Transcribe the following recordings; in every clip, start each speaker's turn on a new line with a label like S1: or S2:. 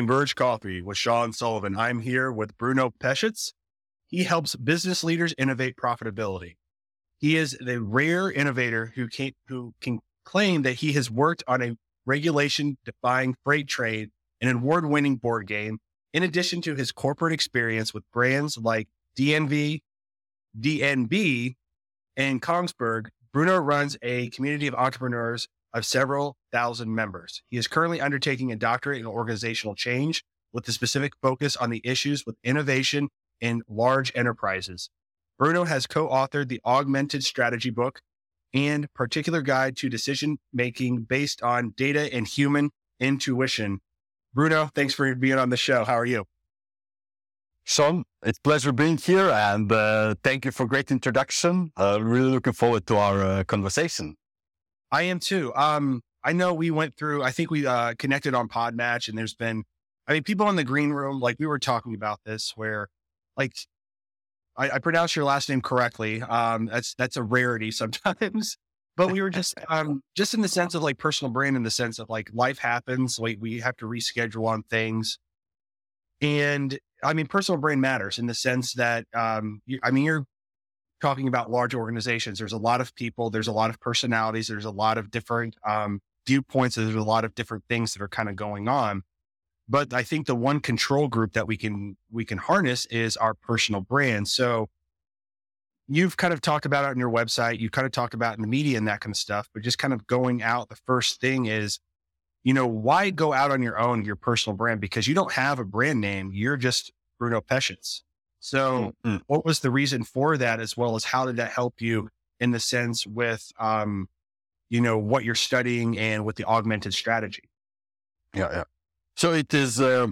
S1: Converge Coffee with Sean Sullivan. I'm here with Bruno Pesec. He helps business leaders innovate profitability. He is the rare innovator who can, who can claim that he has worked on a regulation defying freight trade, an award winning board game, in addition to his corporate experience with brands like DNV, DNB, and Kongsberg. Bruno runs a community of entrepreneurs of several thousand members. He is currently undertaking a doctorate in organizational change with a specific focus on the issues with innovation in large enterprises. Bruno has co authored the Augmented Strategy book and particular guide to decision making based on data and human intuition. Bruno, thanks for being on the show. How are you?
S2: Sean, it's pleasure being here and uh, thank you for great introduction. Uh, really looking forward to our uh, conversation.
S1: I am too. Um, I know we went through, I think we uh, connected on Podmatch and there's been, I mean, people in the green room, like we were talking about this where like, I, I pronounce your last name correctly. Um, that's, that's a rarity sometimes, but we were just, um, just in the sense of like personal brand, in the sense of like life happens, like we have to reschedule on things. And I mean, personal brand matters in the sense that, um, you, I mean, you're talking about large organizations. There's a lot of people, there's a lot of personalities, there's a lot of different um, viewpoints, there's a lot of different things that are kind of going on. But I think the one control group that we can we can harness is our personal brand. So you've kind of talked about it on your website, you kind of talked about in the media and that kind of stuff, but just kind of going out, the first thing is, you know, why go out on your own, your personal brand? Because you don't have a brand name. You're just Bruno Pesec. So, mm-hmm. what was the reason for that, as well as how did that help you in the sense with, um, you know, what you're studying and with the augmented strategy?
S2: Yeah, yeah. So it is. Uh,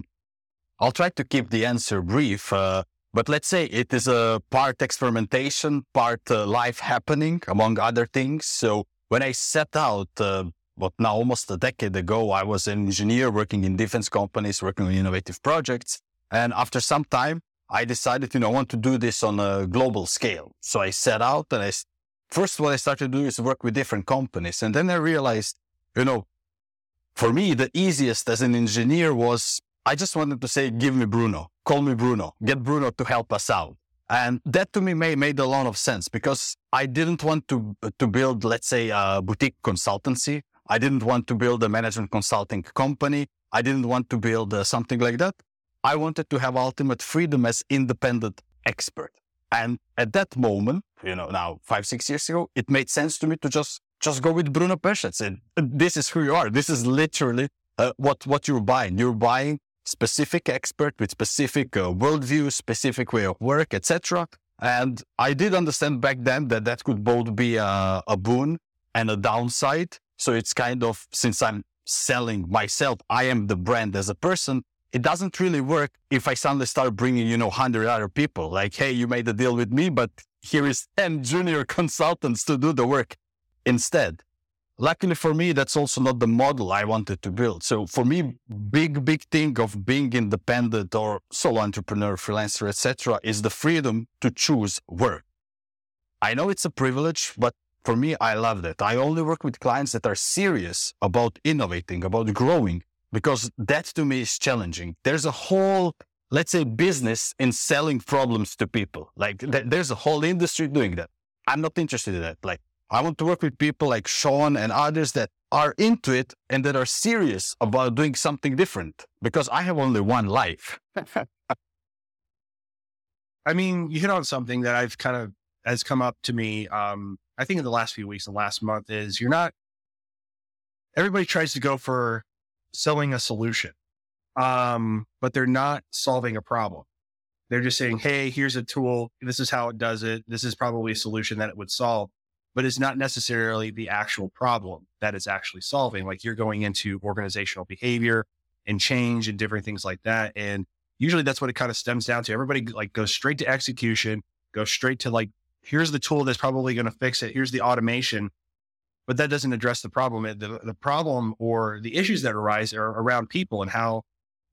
S2: I'll try to keep the answer brief, uh, but let's say it is a part experimentation, part uh, life happening, among other things. So when I set out, uh, what now almost a decade ago, I was an engineer working in defense companies, working on innovative projects, and after some time, I decided, you know, I want to do this on a global scale. So I set out and I, first what I started to do is work with different companies. And then I realized, you know, for me, the easiest as an engineer was I just wanted to say, give me Bruno, call me Bruno, get Bruno to help us out. And that to me made, made a lot of sense because I didn't want to, to build, let's say, a boutique consultancy. I didn't want to build a management consulting company. I didn't want to build uh, something like that. I wanted to have ultimate freedom as independent expert. And at that moment, you know, now five, six years ago, it made sense to me to just, just go with Bruno Pesec. And this is who you are. This is literally uh, what, what you're buying. You're buying specific expert with specific uh, worldview, specific way of work, etc. And I did understand back then that that could both be a, a boon and a downside. So it's kind of, since I'm selling myself, I am the brand as a person it doesn't really work if I suddenly start bringing, you know, 100 other people. Like, hey, you made a deal with me, but here is 10 junior consultants to do the work instead. Luckily for me, that's also not the model I wanted to build. So for me, big, big thing of being independent or solo entrepreneur, freelancer, etc., is the freedom to choose work. I know it's a privilege, but for me, I love that. I only work with clients that are serious about innovating, about growing, because that to me is challenging. There's a whole, let's say, business in selling problems to people. Like th- there's a whole industry doing that. I'm not interested in that. Like I want to work with people like Sean and others that are into it and that are serious about doing something different because I have only one life.
S1: I mean, you hit on something that I've kind of has come up to me. Um, I think in the last few weeks and last month is you're not. Everybody tries to go for selling a solution, um, but they're not solving a problem. They're just saying, Hey, here's a tool. This is how it does it. This is probably a solution that it would solve, but it's not necessarily the actual problem that it's actually solving. Like you're going into organizational behavior and change and different things like that. And usually that's what it kind of stems down to. Everybody like goes straight to execution, goes straight to like, here's the tool that's probably going to fix it. Here's the automation but that doesn't address the problem. The, the problem or the issues that arise are around people and how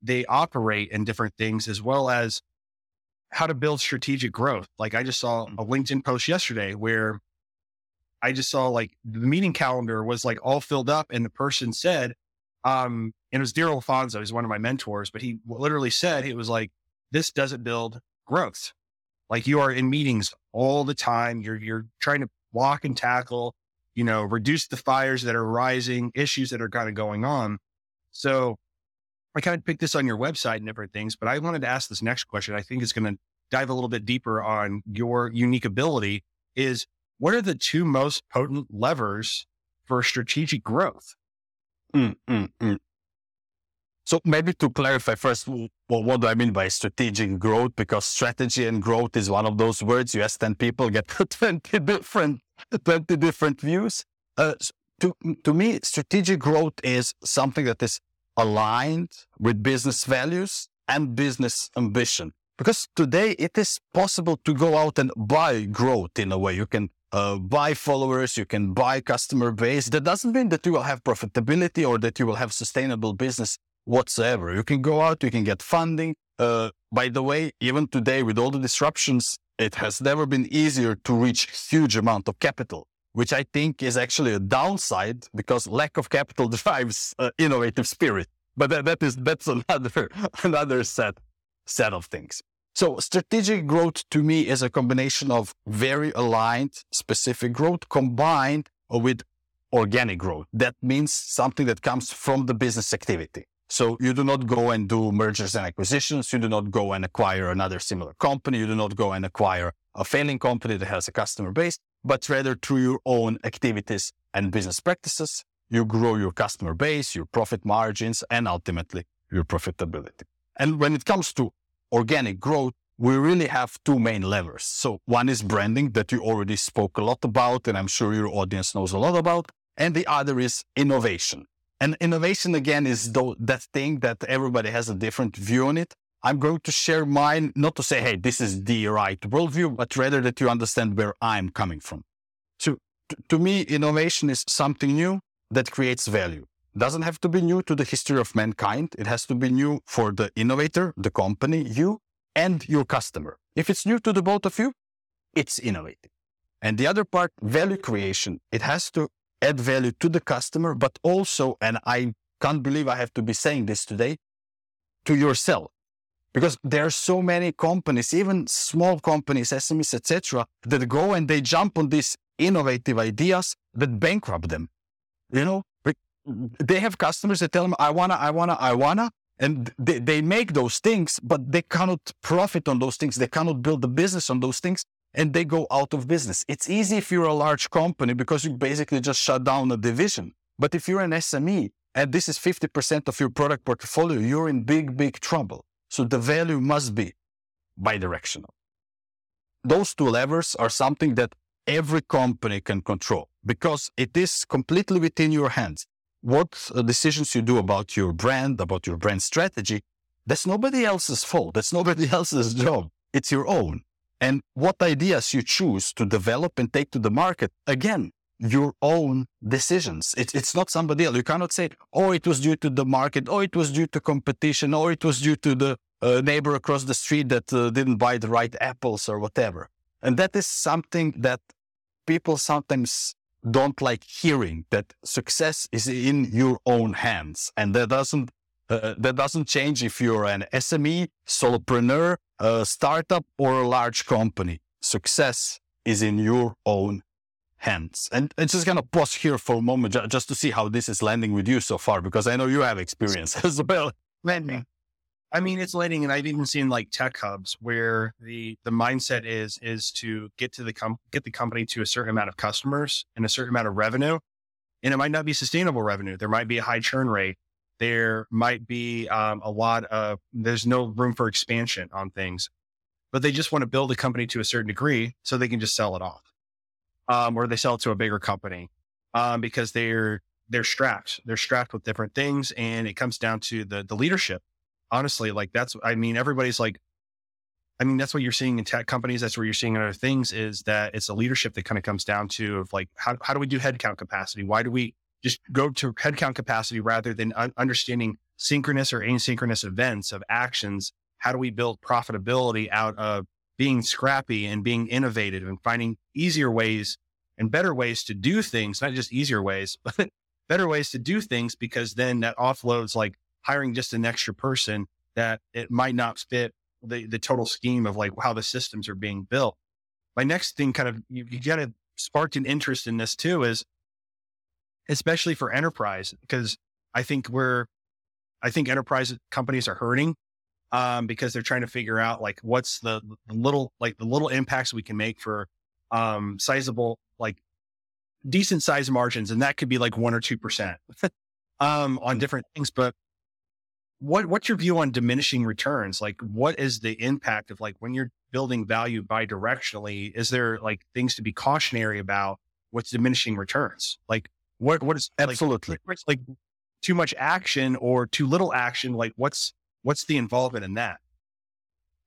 S1: they operate in different things, as well as how to build strategic growth. Like I just saw a LinkedIn post yesterday where I just saw like the meeting calendar was like all filled up and the person said, Um, and it was Daryl Alfonso. He's one of my mentors, but he literally said, it was like, this doesn't build growth. Like you are in meetings all the time. You're, you're trying to walk and tackle, you know, reduce the fires that are rising, issues that are kind of going on. So I kind of picked this on your website and different things, but I wanted to ask this next question. I think it's going to dive a little bit deeper on your unique ability is what are the two most potent levers for strategic growth?
S2: Mm, mm, mm. So maybe to clarify first, well, what do I mean by strategic growth? Because strategy and growth is one of those words. You ask 10 people, get 20 different, 20 different views. Uh, to, to me, strategic growth is something that is aligned with business values and business ambition. Because today it is possible to go out and buy growth in a way. You can uh, buy followers, you can buy customer base. That doesn't mean that you will have profitability or that you will have sustainable business whatsoever. You can go out, you can get funding. Uh, by the way, even today with all the disruptions, it has never been easier to reach huge amount of capital, which I think is actually a downside because lack of capital drives uh, innovative spirit. But that, that is that's another another set set of things. So strategic growth to me is a combination of very aligned specific growth combined with organic growth. That means something that comes from the business activity. So you do not go and do mergers and acquisitions. You do not go and acquire another similar company. You do not go and acquire a failing company that has a customer base, but rather through your own activities and business practices, you grow your customer base, your profit margins, and ultimately your profitability. And when it comes to organic growth, we really have two main levers. So one is branding that you already spoke a lot about, and I'm sure your audience knows a lot about. And the other is innovation. And innovation again is that thing that everybody has a different view on it. I'm going to share mine, not to say, hey, this is the right worldview, but rather that you understand where I'm coming from. So to me, innovation is something new that creates value. Doesn't have to be new to the history of mankind. It has to be new for the innovator, the company, you, and your customer. If it's new to the both of you, it's innovative. And the other part, value creation, it has to add value to the customer, but also, and I can't believe I have to be saying this today, to yourself. Because there are so many companies, even small companies, SMEs, etc., that go and they jump on these innovative ideas that bankrupt them. You know, they have customers that tell them, I wanna, I wanna, I wanna. And they, they make those things, but they cannot profit on those things. They cannot build the business on those things and they go out of business. It's easy if you're a large company because you basically just shut down a division. But if you're an SME and this is 50% of your product portfolio, you're in big, big trouble. So the value must be bidirectional. Those two levers are something that every company can control because it is completely within your hands. What uh, decisions you do about your brand, about your brand strategy, that's nobody else's fault. That's nobody else's job. It's your own and what ideas you choose to develop and take to the market. Again, your own decisions. It, it's not somebody else. You cannot say, oh, it was due to the market, oh, it was due to competition, or it was due to the uh, neighbor across the street that uh, didn't buy the right apples or whatever. And that is something that people sometimes don't like hearing that success is in your own hands. And that doesn't uh, that doesn't change if you're an SME, solopreneur, a startup, or a large company. Success is in your own hands. And I'm just going to pause here for a moment ju- just to see how this is landing with you so far, because I know you have experience as well.
S1: Landing. I mean, it's landing, and I've even seen like tech hubs where the the mindset is is to get to the com- get the company to a certain amount of customers and a certain amount of revenue, and it might not be sustainable revenue. There might be a high churn rate, there might be um, a lot of, there's no room for expansion on things, but they just want to build a company to a certain degree so they can just sell it off. Um, or they sell it to a bigger company um, because they're, they're strapped. They're strapped with different things. And it comes down to the, the leadership. Honestly, like that's, I mean, everybody's like, I mean, that's what you're seeing in tech companies. That's what you're seeing in other things is that it's a leadership that kind of comes down to of like, how, how do we do headcount capacity? Why do we, just go to headcount capacity rather than un- understanding synchronous or asynchronous events of actions. How do we build profitability out of being scrappy and being innovative and finding easier ways and better ways to do things, not just easier ways, but better ways to do things because then that offloads like hiring just an extra person that it might not fit the, the total scheme of like how the systems are being built. My next thing kind of, you, you to sparked an interest in this too is especially for enterprise, because I think we're, I think enterprise companies are hurting um, because they're trying to figure out like what's the, the little like the little impacts we can make for um, sizable like decent size margins, and that could be like one or two percent um, on different things. But what what's your view on diminishing returns? Like, what is the impact of like when you're building value bi-directionally? Is there like things to be cautionary about? What's diminishing returns? Like, what what is
S2: absolutely
S1: like, like too much action or too little action? Like, what's what's the involvement in that?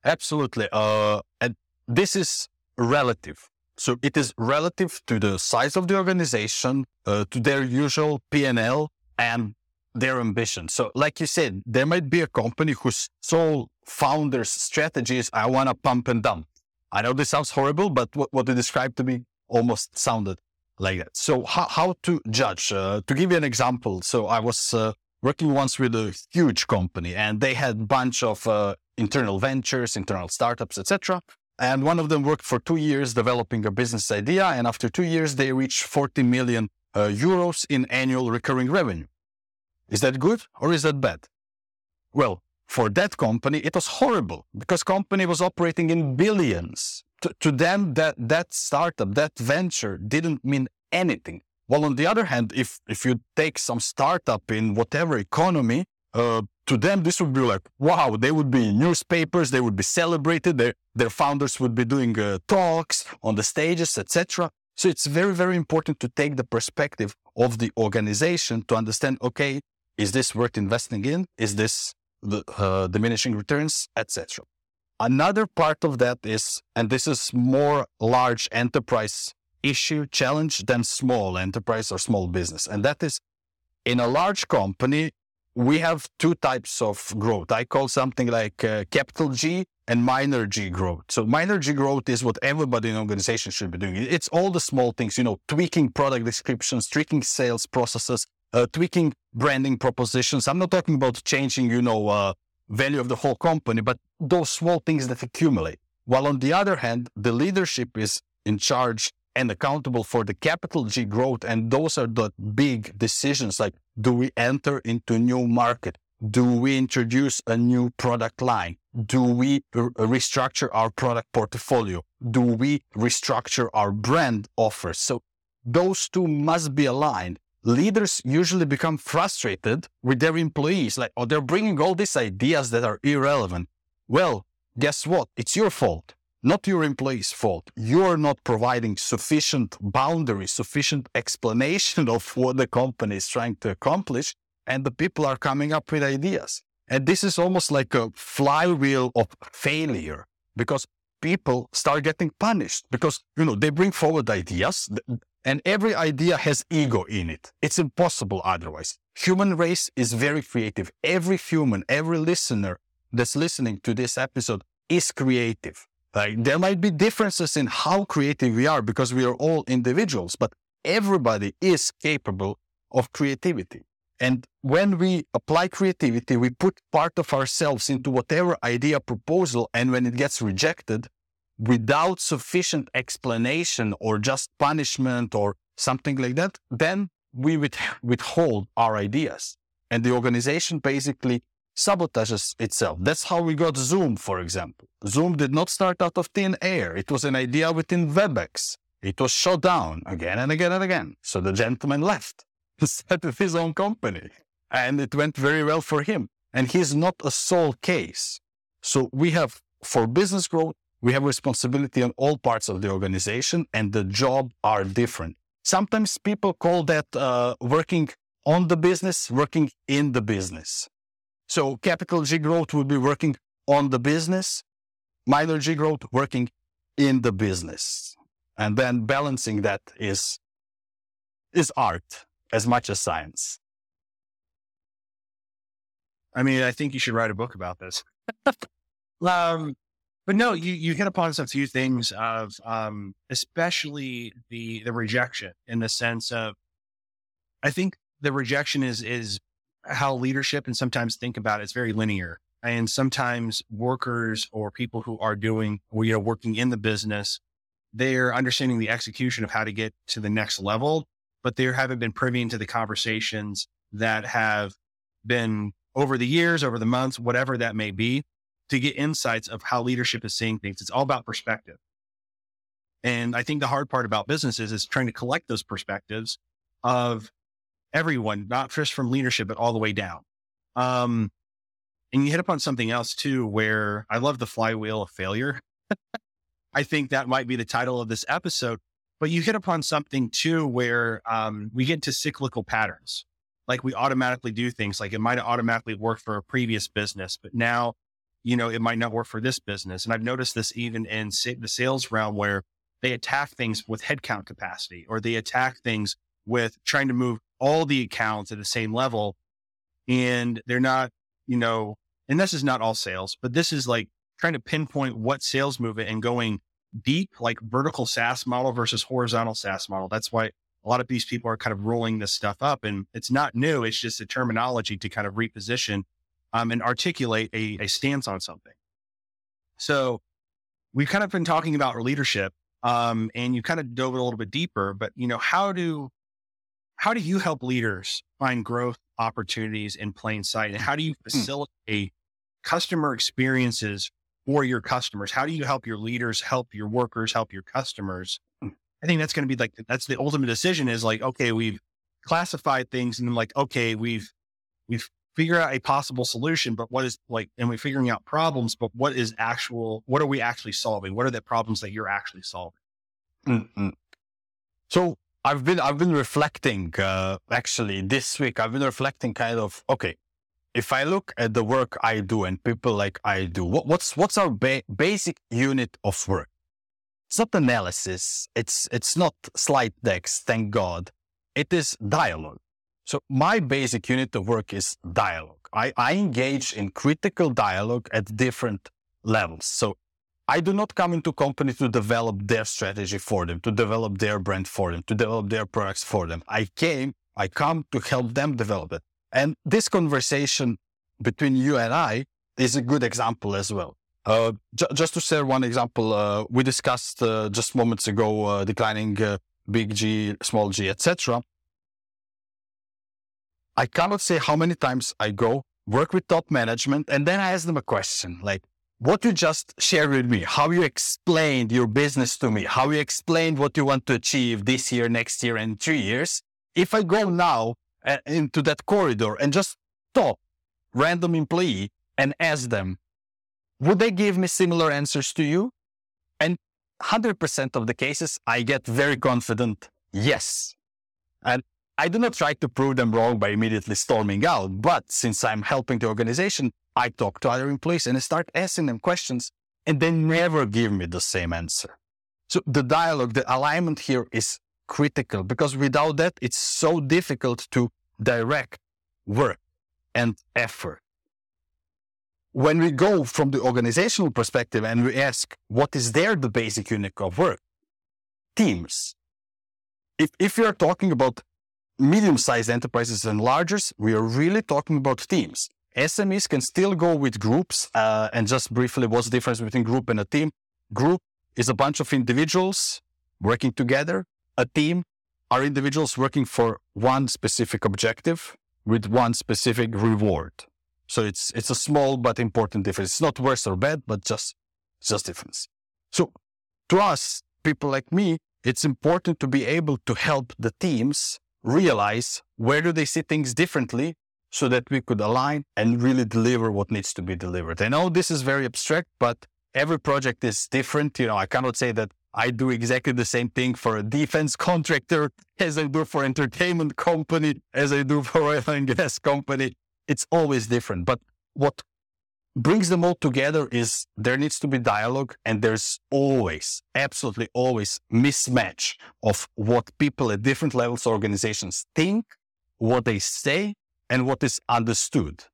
S2: Absolutely, uh, and this is relative. So it is relative to the size of the organization, uh, to their usual P and L, and their ambition. So, like you said, there might be a company whose sole founder's strategy is I want to pump and dump. I know this sounds horrible, but what, what you described to me almost sounded like that. So, how, how to judge? Uh, to give you an example, so I was uh, working once with a huge company, and they had a bunch of uh, internal ventures, internal startups, etc. And one of them worked for two years developing a business idea, and after two years, they reached 40 million uh, euros in annual recurring revenue. Is that good or is that bad? Well, for that company, it was horrible because company was operating in billions. To, to them, that, that startup, that venture didn't mean anything. While on the other hand, if, if you take some startup in whatever economy, uh, to them, this would be like, wow, they would be in newspapers, they would be celebrated, their, their founders would be doing uh, talks on the stages, etc. So it's very, very important to take the perspective of the organization to understand, okay, is this worth investing in? Is this the, uh, diminishing returns, etc. Another part of that is, and this is more large enterprise issue challenge than small enterprise or small business, and that is in a large company we have two types of growth. I call something like uh, capital G and minor G growth. So minor G growth is what everybody in an organization should be doing. It's all the small things, you know, tweaking product descriptions, tweaking sales processes, uh, tweaking branding propositions. I'm not talking about changing, you know, uh, value of the whole company, but those small things that accumulate. While on the other hand, the leadership is in charge and accountable for the capital G growth. And those are the big decisions like, do we enter into new market? Do we introduce a new product line? Do we re- restructure our product portfolio? Do we restructure our brand offers? So those two must be aligned leaders usually become frustrated with their employees, like, oh, they're bringing all these ideas that are irrelevant. Well, guess what? It's your fault, not your employee's fault. You're not providing sufficient boundaries, sufficient explanation of what the company is trying to accomplish, and the people are coming up with ideas. And this is almost like a flywheel of failure because people start getting punished because you know they bring forward ideas and every idea has ego in it. It's impossible otherwise. Human race is very creative. Every human, every listener that's listening to this episode is creative. Like there might be differences in how creative we are because we are all individuals, but everybody is capable of creativity. And when we apply creativity, we put part of ourselves into whatever idea proposal. And when it gets rejected, without sufficient explanation or just punishment or something like that, then we would withhold our ideas. And the organization basically sabotages itself. That's how we got Zoom, for example. Zoom did not start out of thin air. It was an idea within WebEx. It was shut down again and again and again. So the gentleman left, up his own company, and it went very well for him. And he's not a sole case. So we have for business growth, we have responsibility on all parts of the organization and the job are different. Sometimes people call that uh, working on the business, working in the business. So capital G growth would be working on the business, minor G growth working in the business. And then balancing that is, is art as much as science.
S1: I mean, I think you should write a book about this. um, but no, you, you hit upon some few things of, um, especially the, the rejection in the sense of, I think the rejection is, is how leadership and sometimes think about it, it's very linear. And sometimes workers or people who are doing, you know, working in the business, they're understanding the execution of how to get to the next level, but they haven't been privy to the conversations that have been over the years, over the months, whatever that may be, to get insights of how leadership is seeing things. It's all about perspective. And I think the hard part about businesses is trying to collect those perspectives of everyone, not just from leadership, but all the way down. Um, and you hit upon something else too, where I love the flywheel of failure. I think that might be the title of this episode, but you hit upon something too, where um, we get to cyclical patterns. Like we automatically do things like it might have automatically worked for a previous business, but now, you know, it might not work for this business. And I've noticed this even in sa- the sales realm where they attack things with headcount capacity or they attack things with trying to move all the accounts at the same level. And they're not, you know, and this is not all sales, but this is like trying to pinpoint what sales movement and going deep, like vertical SaaS model versus horizontal SaaS model. That's why a lot of these people are kind of rolling this stuff up and it's not new. It's just a terminology to kind of reposition um, and articulate a, a stance on something. So we've kind of been talking about leadership um, and you kind of dove a little bit deeper, but you know, how do how do you help leaders find growth opportunities in plain sight? And how do you hmm. facilitate customer experiences for your customers? How do you help your leaders, help your workers, help your customers? Hmm. I think that's going to be like, that's the ultimate decision is like, okay, we've classified things and then like, okay, we've, we've figured out a possible solution, but what is like, and we're figuring out problems, but what is actual, what are we actually solving? What are the problems that you're actually solving?
S2: Mm-hmm. So I've been I've been reflecting uh, actually this week. I've been reflecting kind of okay. If I look at the work I do and people like I do, what, what's what's our ba- basic unit of work? It's not analysis. It's it's not slide decks. Thank God. It is dialogue. So my basic unit of work is dialogue. I, I engage in critical dialogue at different levels. So I do not come into company to develop their strategy for them, to develop their brand for them, to develop their products for them. I came, I come to help them develop it. And this conversation between you and I is a good example as well. Uh, j- just to share one example, uh, we discussed uh, just moments ago uh, declining uh, big G, small g, etc. I cannot say how many times I go work with top management and then I ask them a question like, what you just shared with me, how you explained your business to me, how you explained what you want to achieve this year, next year, and three years. If I go now uh, into that corridor and just stop random employee and ask them, would they give me similar answers to you? And 100% of the cases, I get very confident, yes. And I do not try to prove them wrong by immediately storming out, but since I'm helping the organization, I talk to other employees and I start asking them questions and they never give me the same answer. So the dialogue, the alignment here is critical because without that, it's so difficult to direct work and effort. When we go from the organizational perspective and we ask, what is there the basic unit of work? Teams. If, if you're talking about medium-sized enterprises and largers, we are really talking about teams. SMEs can still go with groups. Uh, and just briefly, what's the difference between group and a team? Group is a bunch of individuals working together. A team are individuals working for one specific objective with one specific reward. So it's it's a small but important difference. It's not worse or bad, but just just difference. So to us, people like me, it's important to be able to help the teams realize where do they see things differently so that we could align and really deliver what needs to be delivered. I know this is very abstract, but every project is different. You know, I cannot say that I do exactly the same thing for a defense contractor as I do for entertainment company, as I do for oil and gas company. It's always different. But what brings them all together is there needs to be dialogue and there's always, absolutely always mismatch of what people at different levels of organizations think, what they say, and what is understood.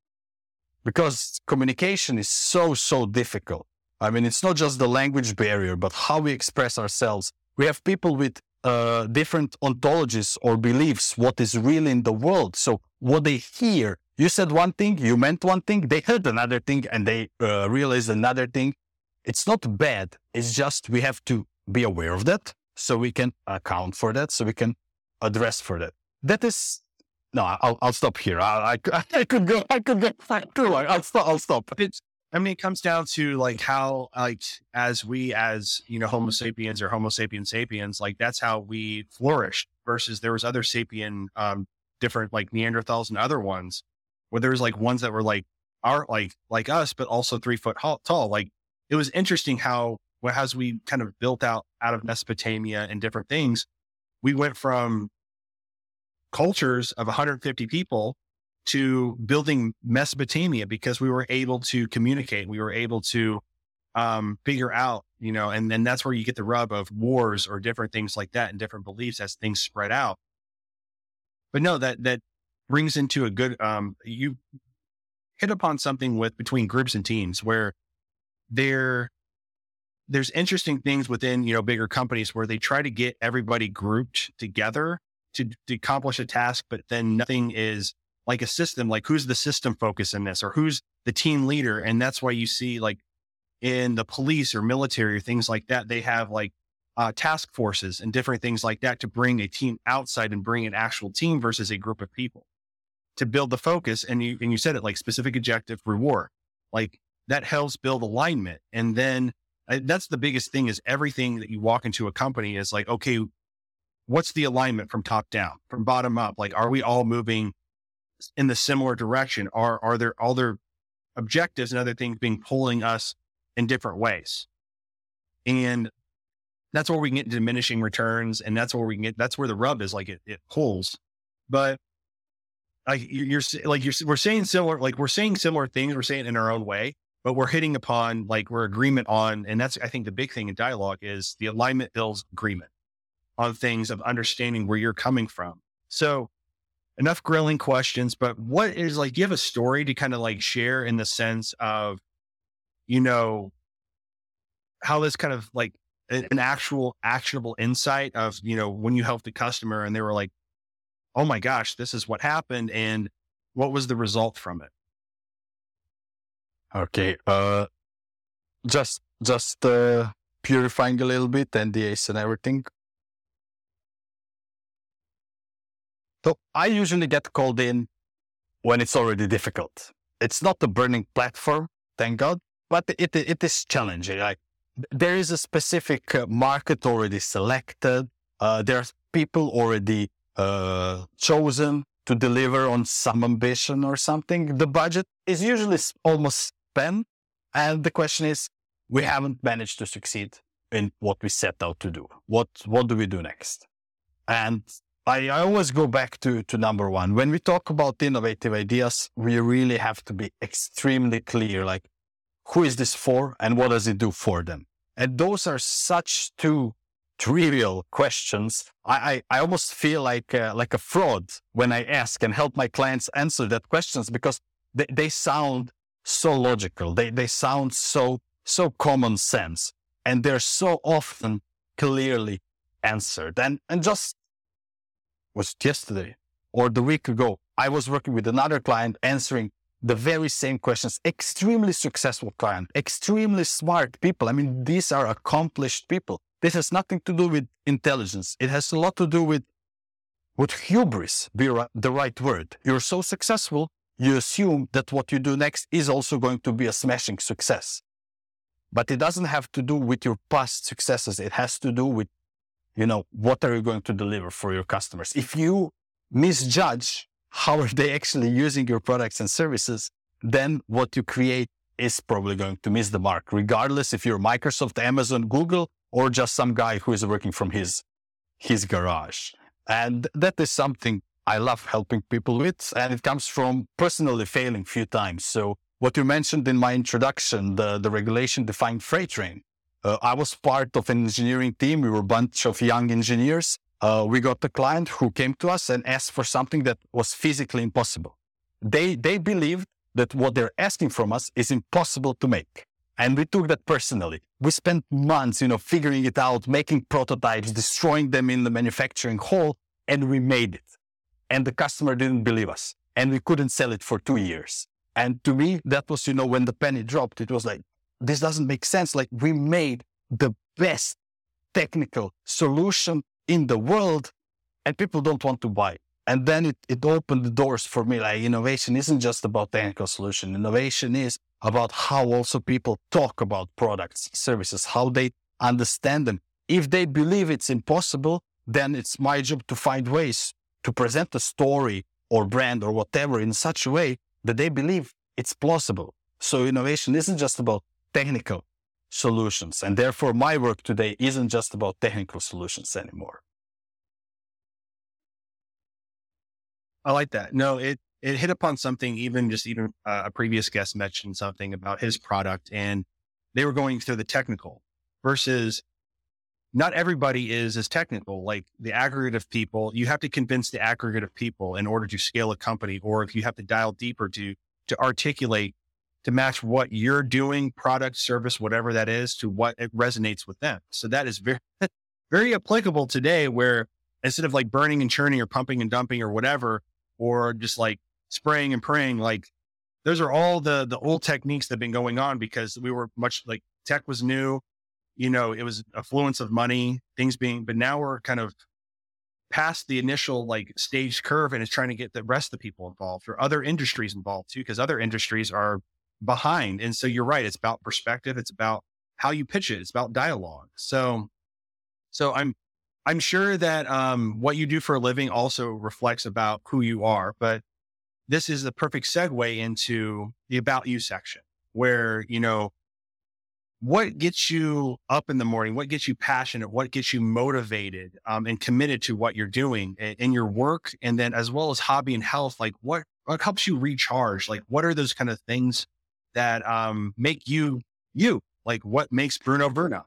S2: Because communication is so, so difficult. I mean, it's not just the language barrier, but how we express ourselves. We have people with uh, different ontologies or beliefs, what is real in the world. So what they hear, you said one thing, you meant one thing, they heard another thing, and they uh, realized another thing. It's not bad. It's just we have to be aware of that so we can account for that, so we can address for that. That is no, I'll I'll stop here. I I, I could go I could go too long. I'll stop. I'll stop.
S1: It's, I mean, it comes down to like how, like, as we, as you know, Homo sapiens or Homo sapiens sapiens, like that's how we flourished. Versus there was other sapien, um, different like Neanderthals and other ones, where there was like ones that were like are like like us, but also three foot tall. Like it was interesting how, as we kind of built out out of Mesopotamia and different things, we went from cultures of 150 people to building Mesopotamia because we were able to communicate. We were able to um, figure out, you know, and then that's where you get the rub of wars or different things like that and different beliefs as things spread out. But no, that that brings into a good um, you hit upon something with between groups and teams where there there's interesting things within you know bigger companies where they try to get everybody grouped together to, to accomplish a task, but then nothing is like a system, like who's the system focus in this or who's the team leader. And that's why you see like in the police or military or things like that, they have like uh, task forces and different things like that to bring a team outside and bring an actual team versus a group of people to build the focus. And you, and you said it like specific objective reward, like that helps build alignment. And then uh, that's the biggest thing is everything that you walk into a company is like, okay, what's the alignment from top down, from bottom up? Like, are we all moving in the similar direction? Are are there other objectives and other things being pulling us in different ways? And that's where we get diminishing returns, and that's where we can get. That's where the rub is. Like it, it pulls, but like you're, like you're we're saying similar like we're saying similar things. We're saying in our own way, but we're hitting upon like we're agreement on, and that's I think the big thing in dialogue is the alignment builds agreement on things of understanding where you're coming from. So enough grilling questions, but what is like, do you have a story to kind of like share in the sense of, you know, how this kind of like an actual actionable insight of, you know, when you helped a customer and they were like, oh my gosh, this is what happened. And what was the result from it?
S2: Okay. Uh, just, just, uh, purifying a little bit and the ace and everything. So I usually get called in when it's already difficult. It's not a burning platform, thank God, but it, it is challenging. Like there is a specific uh, market already selected. Uh, there are people already uh, chosen to deliver on some ambition or something. The budget is usually almost spent. And the question is, we haven't managed to succeed in what we set out to do. What, what do we do next? And I, I always go back to, to number one. When we talk about innovative ideas, we really have to be extremely clear, like who is this for and what does it do for them? And those are such two trivial questions. I, I, I almost feel like, uh, like a fraud when I ask and help my clients answer that questions because they, they sound so logical. They, they sound so, so common sense and they're so often clearly answered. And, and just was yesterday or the week ago. I was working with another client answering the very same questions. Extremely successful client, extremely smart people. I mean, these are accomplished people. This has nothing to do with intelligence. It has a lot to do with would hubris be the right word? You're so successful, you assume that what you do next is also going to be a smashing success. But it doesn't have to do with your past successes. It has to do with you know, what are you going to deliver for your customers? If you misjudge how are they actually using your products and services, then what you create is probably going to miss the mark, regardless if you're Microsoft, Amazon, Google, or just some guy who is working from his, his garage. And that is something I love helping people with. And it comes from personally failing a few times. So what you mentioned in my introduction, the, the regulation defined freight train, uh, I was part of an engineering team. We were a bunch of young engineers. Uh, we got a client who came to us and asked for something that was physically impossible. They, they believed that what they're asking from us is impossible to make. And we took that personally. We spent months, you know, figuring it out, making prototypes, destroying them in the manufacturing hall, and we made it. And the customer didn't believe us. And we couldn't sell it for two years. And to me, that was, you know, when the penny dropped, it was like, this doesn't make sense. Like we made the best technical solution in the world and people don't want to buy. And then it, it opened the doors for me. Like innovation isn't just about technical solution. Innovation is about how also people talk about products, services, how they understand them. If they believe it's impossible, then it's my job to find ways to present a story or brand or whatever in such a way that they believe it's plausible. So innovation isn't just about technical solutions. And therefore, my work today isn't just about technical solutions anymore.
S1: I like that. No, it it hit upon something. Even just even uh, a previous guest mentioned something about his product, and they were going through the technical versus not everybody is as technical. Like the aggregate of people, you have to convince the aggregate of people in order to scale a company, or if you have to dial deeper to to articulate to match what you're doing, product, service, whatever that is, to what it resonates with them. So that is very very applicable today, where instead of like burning and churning or pumping and dumping or whatever, or just like spraying and praying. Like those are all the the old techniques that have been going on because we were much like tech was new, you know, it was affluence of money, things being, but now we're kind of past the initial like stage curve and it's trying to get the rest of the people involved or other industries involved too, because other industries are behind. And so you're right. It's about perspective. It's about how you pitch it. It's about dialogue. So, so I'm, I'm sure that um, what you do for a living also reflects about who you are, but this is the perfect segue into the about you section where, you know, what gets you up in the morning? What gets you passionate? What gets you motivated um, and committed to what you're doing in your work? And then as well as hobby and health, like what, what helps you recharge? Like what are those kind of things that um, make you you? Like what makes Bruno Bruno?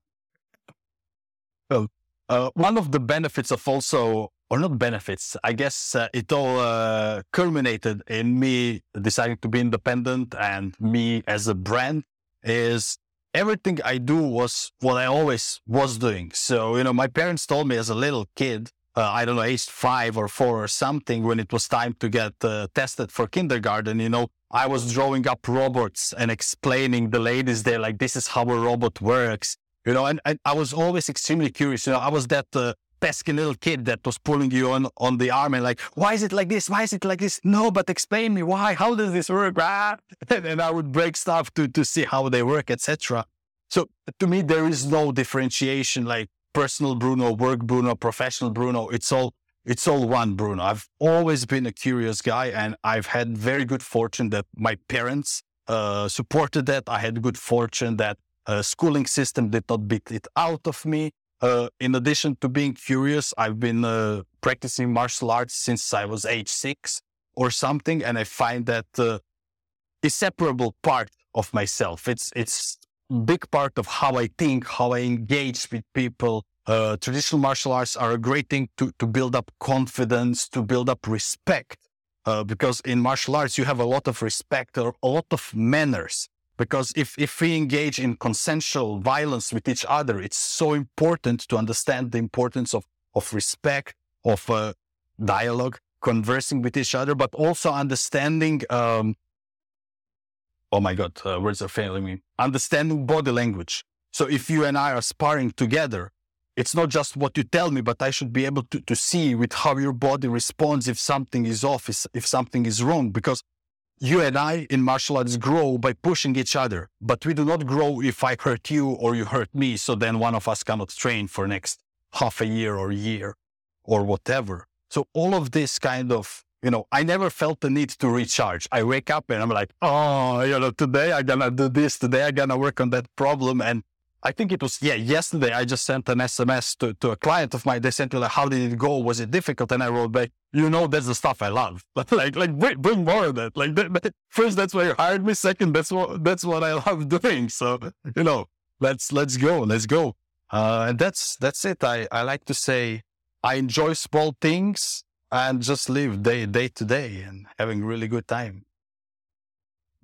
S2: Oh, uh, one of the benefits of also, or not benefits, I guess uh, it all uh, culminated in me deciding to be independent and me as a brand is everything I do was what I always was doing. So, you know, my parents told me as a little kid, uh, I don't know, age five or four or something, when it was time to get uh, tested for kindergarten, you know, I was drawing up robots and explaining the ladies there, like, this is how a robot works you know, and, and I was always extremely curious. You know, I was that uh, pesky little kid that was pulling you on on the arm and like, why is it like this? Why is it like this? No, but explain me why. How does this work? Ah. and I would break stuff to to see how they work, etc. So to me, there is no differentiation like personal Bruno, work Bruno, professional Bruno. It's all it's all one Bruno. I've always been a curious guy, and I've had very good fortune that my parents uh, supported that. I had good fortune that uh, schooling system did not beat it out of me. Uh, in addition to being curious, I've been uh, practicing martial arts since I was age six or something, and I find that uh, inseparable part of myself. It's it's big part of how I think, how I engage with people. Uh, traditional martial arts are a great thing to to build up confidence, to build up respect, uh, because in martial arts you have a lot of respect or a lot of manners. Because if, if we engage in consensual violence with each other, it's so important to understand the importance of, of respect, of uh, dialogue, conversing with each other, but also understanding, um, oh my God, uh, words are failing me, understanding body language. So if you and I are sparring together, it's not just what you tell me, but I should be able to, to see with how your body responds if something is off, if, if something is wrong. Because you and I in martial arts grow by pushing each other, but we do not grow if I hurt you or you hurt me. So then one of us cannot train for next half a year or year or whatever. So all of this kind of, you know, I never felt the need to recharge. I wake up and I'm like, oh, you know, today I'm to do this. Today I'm to work on that problem. And I think it was, yeah, yesterday I just sent an SMS to, to a client of mine. They sent me like, how did it go? Was it difficult? And I wrote back, you know, that's the stuff I love. But like, like bring, bring more of that. Like that, first, that's why you hired me. Second, that's what, that's what I love doing. So, you know, let's, let's go. Let's go. Uh, and that's, that's it. I, I like to say I enjoy small things and just live day, day to day and having really good time.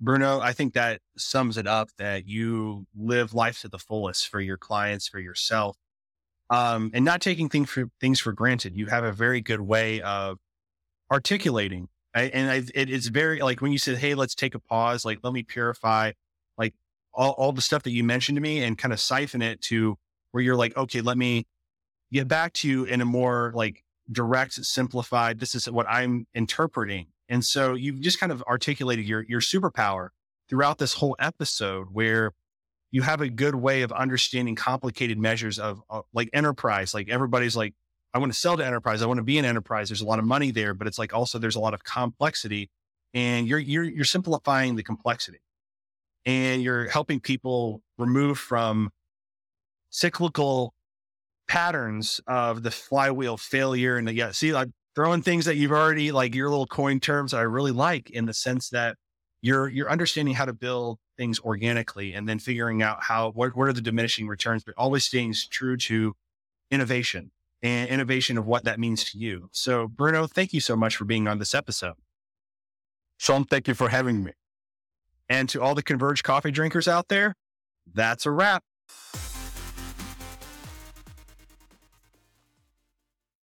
S1: Bruno, I think that sums it up that you live life to the fullest for your clients, for yourself, um, and not taking things for things for granted. You have a very good way of articulating, right? and I, it is very like when you said, "Hey, let's take a pause. Like, let me purify, like all, all the stuff that you mentioned to me, and kind of siphon it to where you're like, okay, let me get back to you in a more like direct, simplified. This is what I'm interpreting, and so you've just kind of articulated your your superpower throughout this whole episode, where you have a good way of understanding complicated measures of, of like enterprise. Like everybody's like, I want to sell to enterprise. I want to be an enterprise. There's a lot of money there, but it's like also there's a lot of complexity, and you're you're you're simplifying the complexity, and you're helping people remove from cyclical patterns of the flywheel failure. And the, yeah, see, like throwing things that you've already like your little coin terms that I really like in the sense that you're you're understanding how to build things organically and then figuring out how what, what are the diminishing returns, but always staying true to innovation and innovation of what that means to you. So, Bruno, thank you so much for being on this episode.
S2: Sean, thank you for having me.
S1: And to all the Converge coffee drinkers out there, that's a wrap.